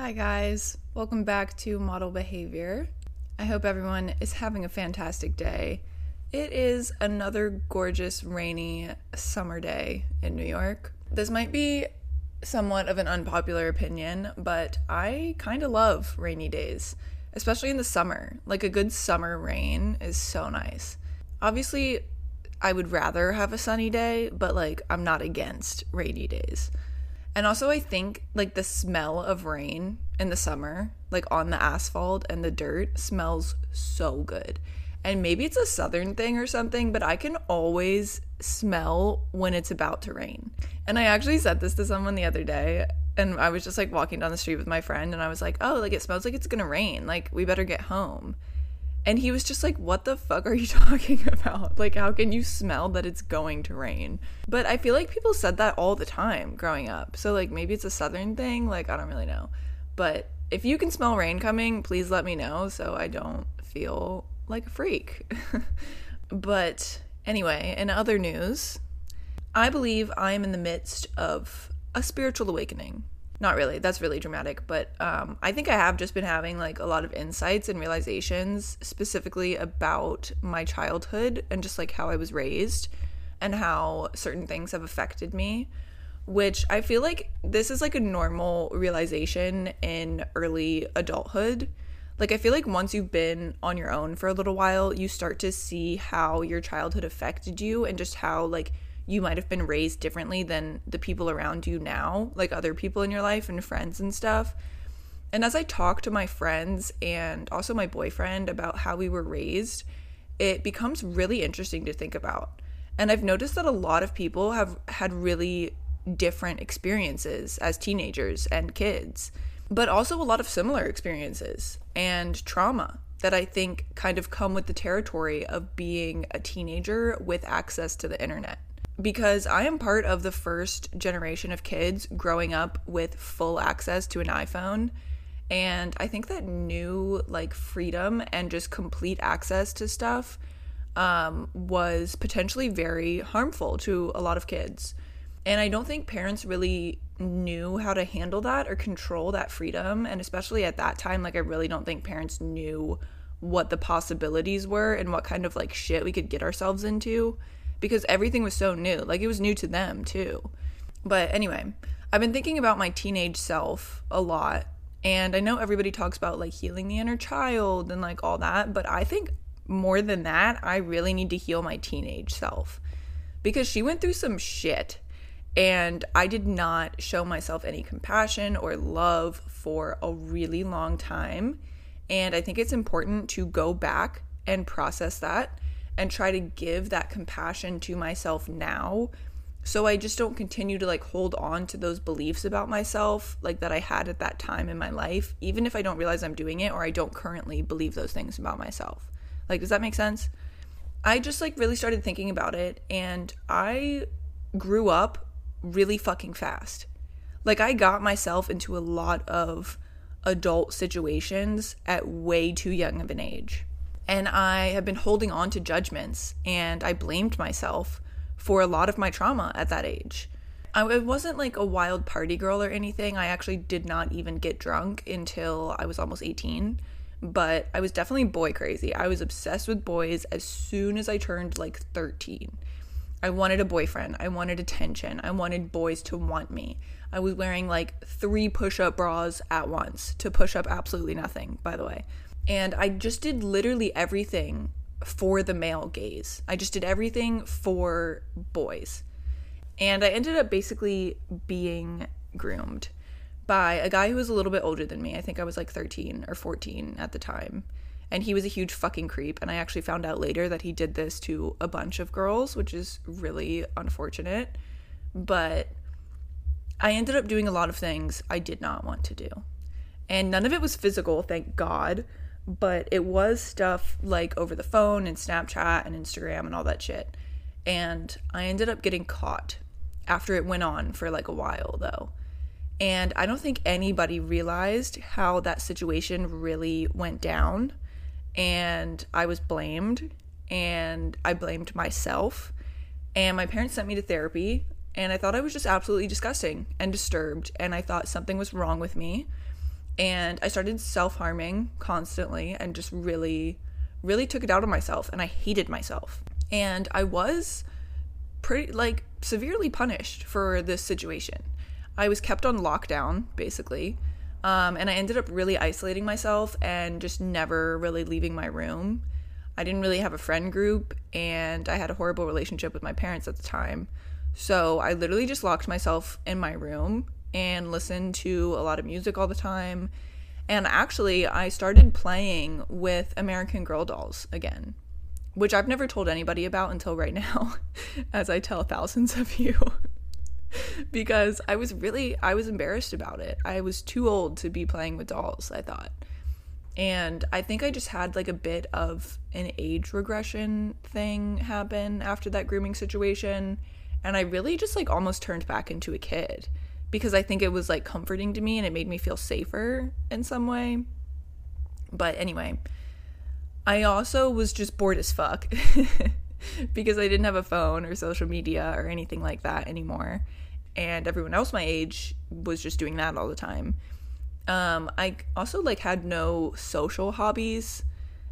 Hi, guys. Welcome back to Model Behavior. I hope everyone is having a fantastic day. It is another gorgeous, rainy summer day in New York. This might be somewhat of an unpopular opinion, but I kind of love rainy days, especially in the summer. Like a good summer rain is so nice. Obviously, I would rather have a sunny day, but like I'm not against rainy days. And also, I think like the smell of rain in the summer, like on the asphalt and the dirt, smells so good. And maybe it's a southern thing or something, but I can always smell when it's about to rain. And I actually said this to someone the other day, and I was just like walking down the street with my friend, and I was like, oh, like it smells like it's gonna rain. Like, we better get home. And he was just like, What the fuck are you talking about? Like, how can you smell that it's going to rain? But I feel like people said that all the time growing up. So, like, maybe it's a southern thing. Like, I don't really know. But if you can smell rain coming, please let me know so I don't feel like a freak. but anyway, in other news, I believe I am in the midst of a spiritual awakening not really. That's really dramatic. But um, i think i have just been having like a lot of insights and realizations specifically about my childhood and just like how i was raised and how certain things have affected me which i feel like this is like a normal realization in early adulthood. Like i feel like once you've been on your own for a little while you start to see how your childhood affected you and just how like you might have been raised differently than the people around you now, like other people in your life and friends and stuff. And as I talk to my friends and also my boyfriend about how we were raised, it becomes really interesting to think about. And I've noticed that a lot of people have had really different experiences as teenagers and kids, but also a lot of similar experiences and trauma that I think kind of come with the territory of being a teenager with access to the internet because I am part of the first generation of kids growing up with full access to an iPhone. And I think that new like freedom and just complete access to stuff um, was potentially very harmful to a lot of kids. And I don't think parents really knew how to handle that or control that freedom. And especially at that time, like I really don't think parents knew what the possibilities were and what kind of like shit we could get ourselves into because everything was so new. Like it was new to them too. But anyway, I've been thinking about my teenage self a lot. And I know everybody talks about like healing the inner child and like all that, but I think more than that, I really need to heal my teenage self because she went through some shit and I did not show myself any compassion or love for a really long time. And I think it's important to go back and process that and try to give that compassion to myself now so I just don't continue to like hold on to those beliefs about myself like that I had at that time in my life even if I don't realize I'm doing it or I don't currently believe those things about myself. Like does that make sense? I just like really started thinking about it and I grew up really fucking fast. Like I got myself into a lot of adult situations at way too young of an age and I have been holding on to judgments and I blamed myself for a lot of my trauma at that age. I wasn't like a wild party girl or anything. I actually did not even get drunk until I was almost 18, but I was definitely boy crazy. I was obsessed with boys as soon as I turned like 13. I wanted a boyfriend. I wanted attention. I wanted boys to want me. I was wearing like three push up bras at once to push up absolutely nothing, by the way. And I just did literally everything for the male gaze. I just did everything for boys. And I ended up basically being groomed by a guy who was a little bit older than me. I think I was like 13 or 14 at the time. And he was a huge fucking creep. And I actually found out later that he did this to a bunch of girls, which is really unfortunate. But I ended up doing a lot of things I did not want to do. And none of it was physical, thank God but it was stuff like over the phone and Snapchat and Instagram and all that shit. And I ended up getting caught after it went on for like a while though. And I don't think anybody realized how that situation really went down. And I was blamed and I blamed myself. And my parents sent me to therapy and I thought I was just absolutely disgusting and disturbed and I thought something was wrong with me And I started self harming constantly and just really, really took it out on myself. And I hated myself. And I was pretty, like, severely punished for this situation. I was kept on lockdown, basically. Um, and I ended up really isolating myself and just never really leaving my room. I didn't really have a friend group, and I had a horrible relationship with my parents at the time. So I literally just locked myself in my room and listen to a lot of music all the time. And actually, I started playing with American Girl dolls again, which I've never told anybody about until right now, as I tell thousands of you. because I was really I was embarrassed about it. I was too old to be playing with dolls, I thought. And I think I just had like a bit of an age regression thing happen after that grooming situation. And I really just like almost turned back into a kid because I think it was like comforting to me and it made me feel safer in some way. But anyway, I also was just bored as fuck because I didn't have a phone or social media or anything like that anymore. And everyone else my age was just doing that all the time. Um, I also like had no social hobbies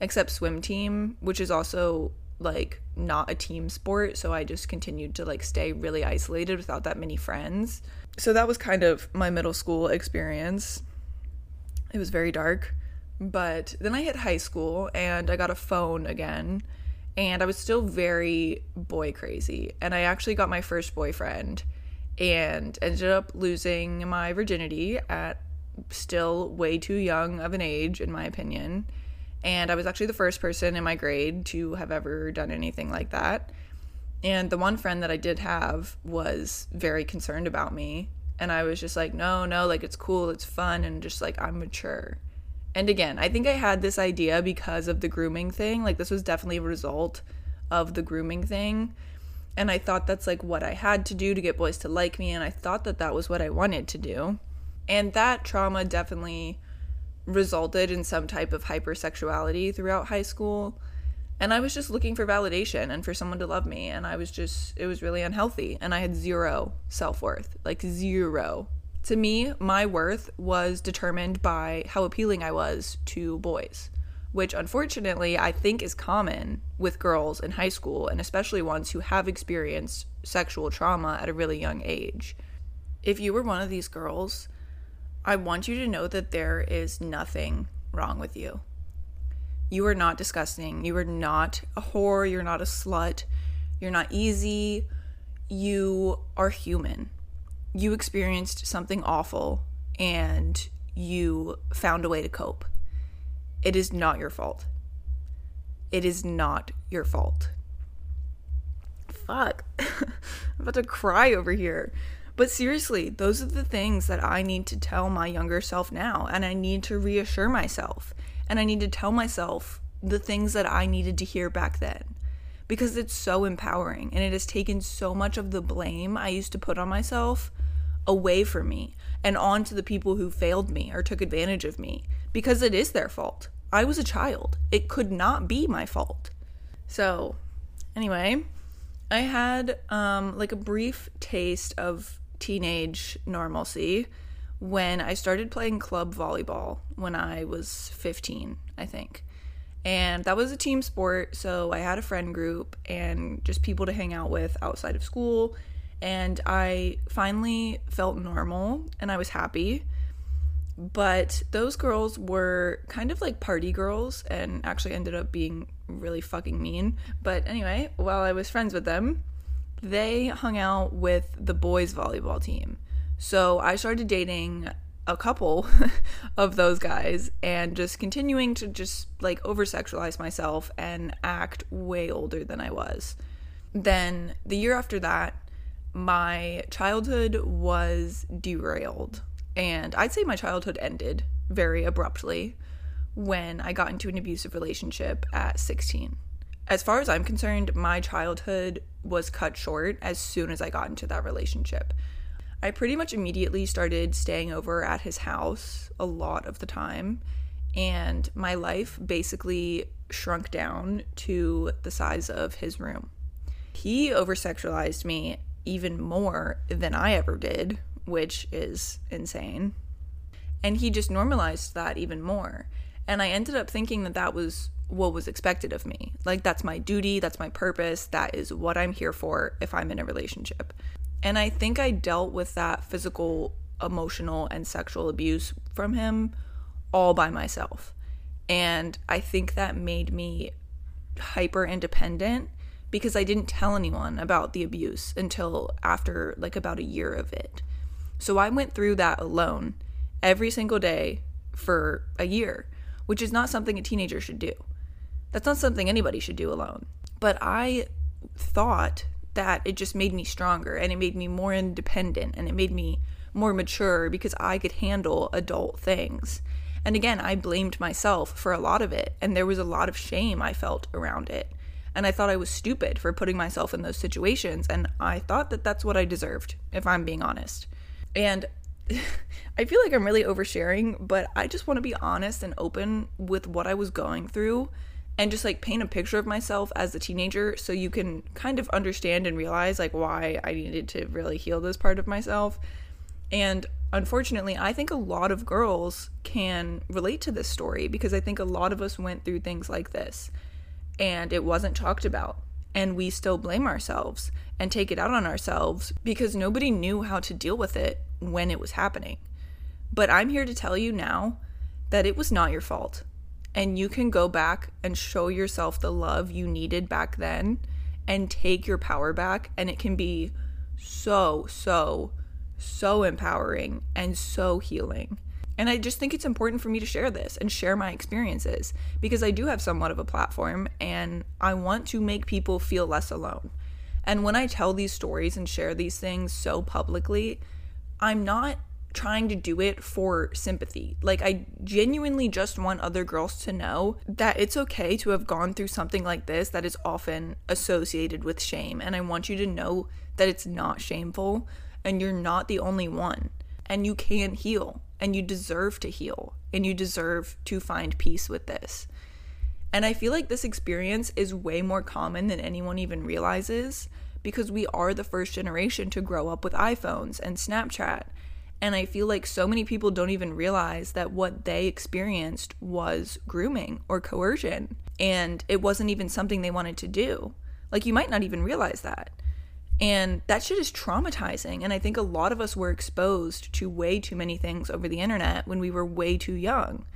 except swim team, which is also like not a team sport, so I just continued to like stay really isolated without that many friends. So that was kind of my middle school experience. It was very dark. But then I hit high school and I got a phone again, and I was still very boy crazy. And I actually got my first boyfriend and ended up losing my virginity at still way too young of an age, in my opinion. And I was actually the first person in my grade to have ever done anything like that. And the one friend that I did have was very concerned about me. And I was just like, no, no, like it's cool, it's fun, and just like I'm mature. And again, I think I had this idea because of the grooming thing. Like, this was definitely a result of the grooming thing. And I thought that's like what I had to do to get boys to like me. And I thought that that was what I wanted to do. And that trauma definitely resulted in some type of hypersexuality throughout high school. And I was just looking for validation and for someone to love me. And I was just, it was really unhealthy. And I had zero self worth like zero. To me, my worth was determined by how appealing I was to boys, which unfortunately I think is common with girls in high school and especially ones who have experienced sexual trauma at a really young age. If you were one of these girls, I want you to know that there is nothing wrong with you. You are not disgusting. You are not a whore. You're not a slut. You're not easy. You are human. You experienced something awful and you found a way to cope. It is not your fault. It is not your fault. Fuck. I'm about to cry over here. But seriously, those are the things that I need to tell my younger self now. And I need to reassure myself. And I need to tell myself the things that I needed to hear back then. Because it's so empowering and it has taken so much of the blame I used to put on myself away from me and onto the people who failed me or took advantage of me. Because it is their fault. I was a child, it could not be my fault. So, anyway, I had um, like a brief taste of teenage normalcy when I started playing club volleyball when I was 15, I think. And that was a team sport, so I had a friend group and just people to hang out with outside of school. And I finally felt normal and I was happy. But those girls were kind of like party girls and actually ended up being really fucking mean. But anyway, while I was friends with them, they hung out with the boys volleyball team. So I started dating a couple of those guys and just continuing to just like over sexualize myself and act way older than I was. Then the year after that, my childhood was derailed. And I'd say my childhood ended very abruptly when I got into an abusive relationship at 16 as far as I'm concerned, my childhood was cut short as soon as I got into that relationship. I pretty much immediately started staying over at his house a lot of the time, and my life basically shrunk down to the size of his room. He over sexualized me even more than I ever did, which is insane. And he just normalized that even more. And I ended up thinking that that was what was expected of me. Like, that's my duty, that's my purpose, that is what I'm here for if I'm in a relationship. And I think I dealt with that physical, emotional, and sexual abuse from him all by myself. And I think that made me hyper independent because I didn't tell anyone about the abuse until after like about a year of it. So I went through that alone every single day for a year, which is not something a teenager should do. That's not something anybody should do alone. But I thought that it just made me stronger and it made me more independent and it made me more mature because I could handle adult things. And again, I blamed myself for a lot of it, and there was a lot of shame I felt around it. And I thought I was stupid for putting myself in those situations, and I thought that that's what I deserved, if I'm being honest. And I feel like I'm really oversharing, but I just want to be honest and open with what I was going through and just like paint a picture of myself as a teenager so you can kind of understand and realize like why I needed to really heal this part of myself. And unfortunately, I think a lot of girls can relate to this story because I think a lot of us went through things like this and it wasn't talked about. And we still blame ourselves and take it out on ourselves because nobody knew how to deal with it when it was happening. But I'm here to tell you now that it was not your fault and you can go back and show yourself the love you needed back then and take your power back and it can be so so so empowering and so healing and I just think it's important for me to share this and share my experiences because I do have somewhat of a platform and I want to make people feel less alone. And when I tell these stories and share these things so publicly, I'm not trying to do it for sympathy. Like, I genuinely just want other girls to know that it's okay to have gone through something like this that is often associated with shame. And I want you to know that it's not shameful and you're not the only one. And you can heal and you deserve to heal and you deserve to find peace with this. And I feel like this experience is way more common than anyone even realizes because we are the first generation to grow up with iPhones and Snapchat and I feel like so many people don't even realize that what they experienced was grooming or coercion. And it wasn't even something they wanted to do. Like, you might not even realize that. And that shit is traumatizing. And I think a lot of us were exposed to way too many things over the internet when we were way too young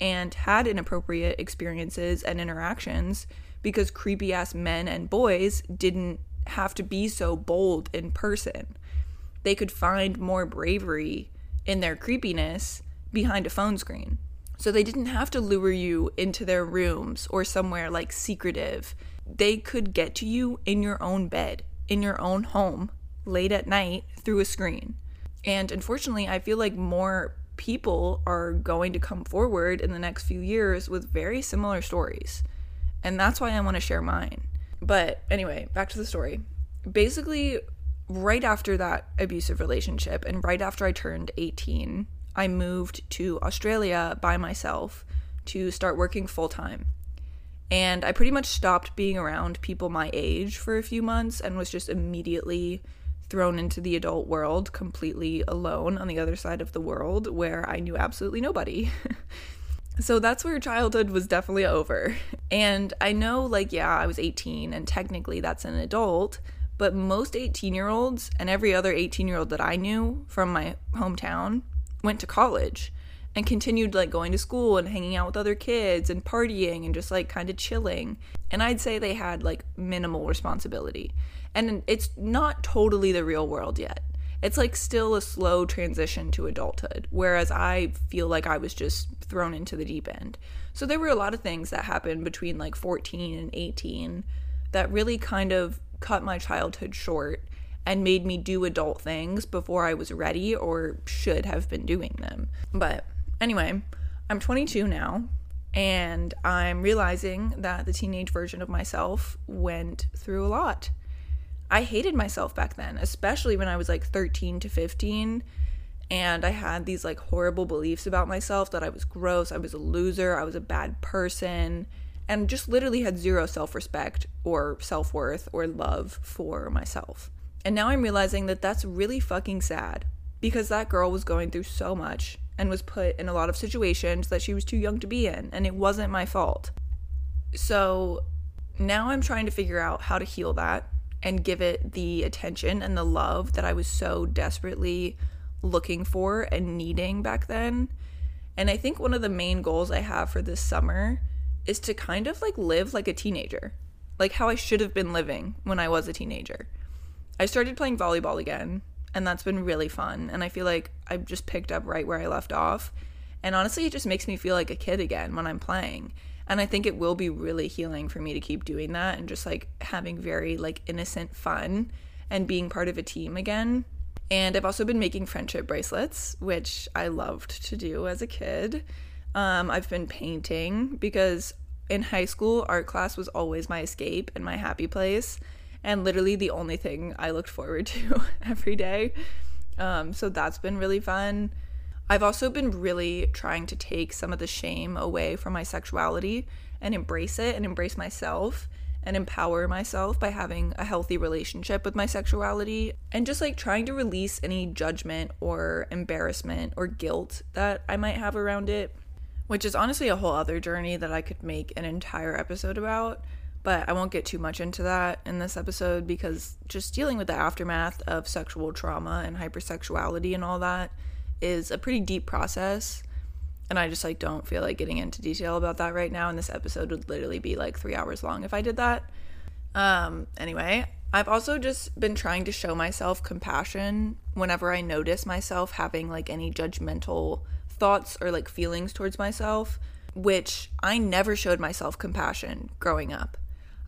and had inappropriate experiences and interactions because creepy ass men and boys didn't have to be so bold in person they could find more bravery in their creepiness behind a phone screen. So they didn't have to lure you into their rooms or somewhere like secretive. They could get to you in your own bed, in your own home, late at night through a screen. And unfortunately, I feel like more people are going to come forward in the next few years with very similar stories. And that's why I want to share mine. But anyway, back to the story. Basically, right after that abusive relationship and right after I turned 18, I moved to Australia by myself to start working full time. And I pretty much stopped being around people my age for a few months and was just immediately thrown into the adult world completely alone on the other side of the world where I knew absolutely nobody. so that's where childhood was definitely over. And I know, like, yeah, I was 18 and technically that's an adult, but most 18 year olds and every other 18 year old that I knew from my hometown went to college and continued like going to school and hanging out with other kids and partying and just like kind of chilling. And I'd say they had like minimal responsibility. And it's not totally the real world yet. It's like still a slow transition to adulthood, whereas I feel like I was just thrown into the deep end. So there were a lot of things that happened between like 14 and 18 that really kind of cut my childhood short and made me do adult things before I was ready or should have been doing them. But anyway, I'm 22 now and I'm realizing that the teenage version of myself went through a lot. I hated myself back then, especially when I was like 13 to 15 and I had these like horrible beliefs about myself that I was gross, I was a loser, I was a bad person, and just literally had zero self respect or self worth or love for myself. And now I'm realizing that that's really fucking sad because that girl was going through so much and was put in a lot of situations that she was too young to be in, and it wasn't my fault. So now I'm trying to figure out how to heal that and give it the attention and the love that I was so desperately looking for and needing back then. And I think one of the main goals I have for this summer is to kind of like live like a teenager, like how I should have been living when I was a teenager. I started playing volleyball again, and that's been really fun. And I feel like I've just picked up right where I left off. And honestly, it just makes me feel like a kid again when I'm playing. And I think it will be really healing for me to keep doing that and just like having very like innocent fun and being part of a team again. And I've also been making friendship bracelets, which I loved to do as a kid. Um, I've been painting because in high school, art class was always my escape and my happy place, and literally the only thing I looked forward to every day. Um, so that's been really fun. I've also been really trying to take some of the shame away from my sexuality and embrace it and embrace myself and empower myself by having a healthy relationship with my sexuality and just like trying to release any judgment or embarrassment or guilt that I might have around it, which is honestly a whole other journey that I could make an entire episode about. But I won't get too much into that in this episode because just dealing with the aftermath of sexual trauma and hypersexuality and all that is a pretty deep process and I just like don't feel like getting into detail about that right now and this episode would literally be like 3 hours long if I did that. Um anyway, I've also just been trying to show myself compassion whenever I notice myself having like any judgmental thoughts or like feelings towards myself, which I never showed myself compassion growing up.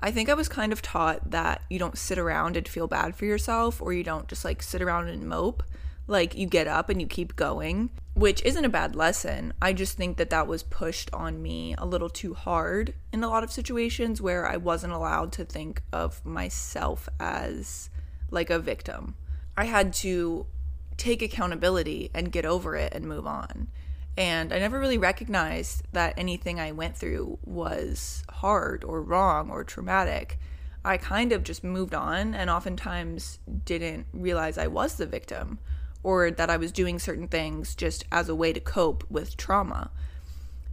I think I was kind of taught that you don't sit around and feel bad for yourself or you don't just like sit around and mope like you get up and you keep going, which isn't a bad lesson. I just think that that was pushed on me a little too hard in a lot of situations where I wasn't allowed to think of myself as like a victim. I had to take accountability and get over it and move on. And I never really recognized that anything I went through was hard or wrong or traumatic. I kind of just moved on and oftentimes didn't realize I was the victim or that I was doing certain things just as a way to cope with trauma.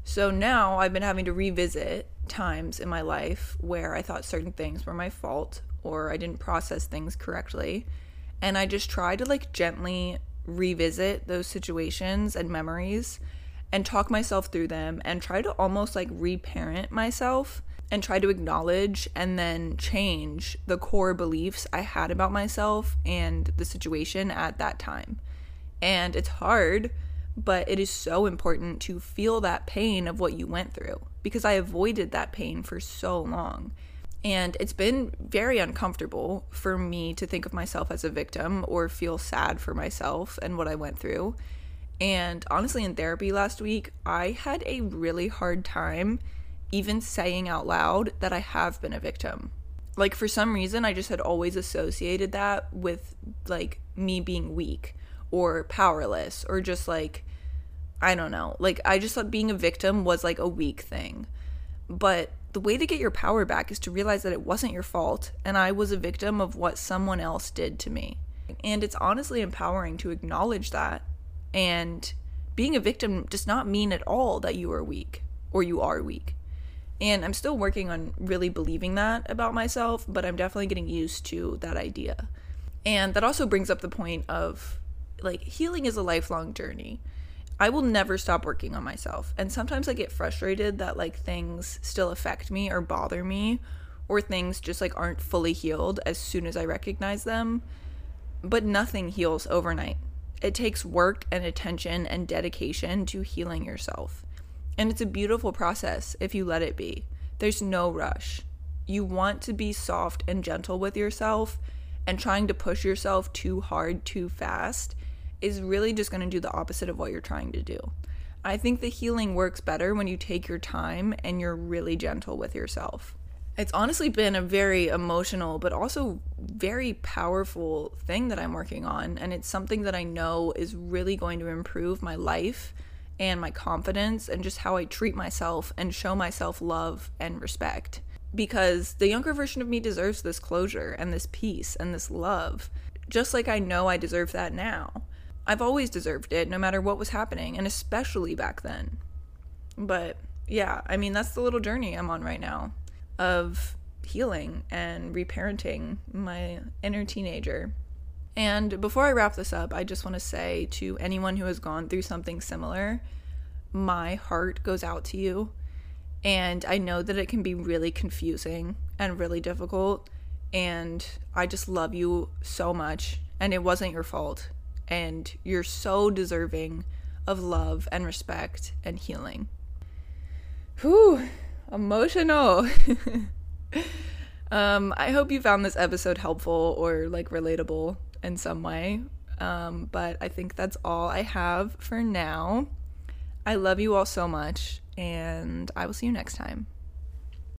So now I've been having to revisit times in my life where I thought certain things were my fault or I didn't process things correctly. And I just try to like gently revisit those situations and memories and talk myself through them and try to almost like reparent myself and try to acknowledge and then change the core beliefs I had about myself and the situation at that time. And it's hard, but it is so important to feel that pain of what you went through because I avoided that pain for so long. And it's been very uncomfortable for me to think of myself as a victim or feel sad for myself and what I went through. And honestly, in therapy last week, I had a really hard time even saying out loud that I have been a victim. Like, for some reason, I just had always associated that with like me being weak or powerless or just like, I don't know. Like, I just thought being a victim was like a weak thing. But the way to get your power back is to realize that it wasn't your fault and I was a victim of what someone else did to me. And it's honestly empowering to acknowledge that. And being a victim does not mean at all that you are weak or you are weak. And I'm still working on really believing that about myself, but I'm definitely getting used to that idea. And that also brings up the point of like healing is a lifelong journey. I will never stop working on myself. And sometimes I get frustrated that like things still affect me or bother me or things just like aren't fully healed as soon as I recognize them. But nothing heals overnight. It takes work and attention and dedication to healing yourself. And it's a beautiful process if you let it be. There's no rush. You want to be soft and gentle with yourself, and trying to push yourself too hard too fast is really just going to do the opposite of what you're trying to do. I think the healing works better when you take your time and you're really gentle with yourself. It's honestly been a very emotional, but also very powerful thing that I'm working on. And it's something that I know is really going to improve my life and my confidence and just how I treat myself and show myself love and respect. Because the younger version of me deserves this closure and this peace and this love, just like I know I deserve that now. I've always deserved it, no matter what was happening, and especially back then. But yeah, I mean, that's the little journey I'm on right now of healing and reparenting my inner teenager. And before I wrap this up, I just want to say to anyone who has gone through something similar, my heart goes out to you. And I know that it can be really confusing and really difficult. And I just love you so much. And it wasn't your fault. And you're so deserving of love and respect and healing. Whew, emotional. um, I hope you found this episode helpful or like relatable in some way. Um, but I think that's all I have for now. I love you all so much, and I will see you next time.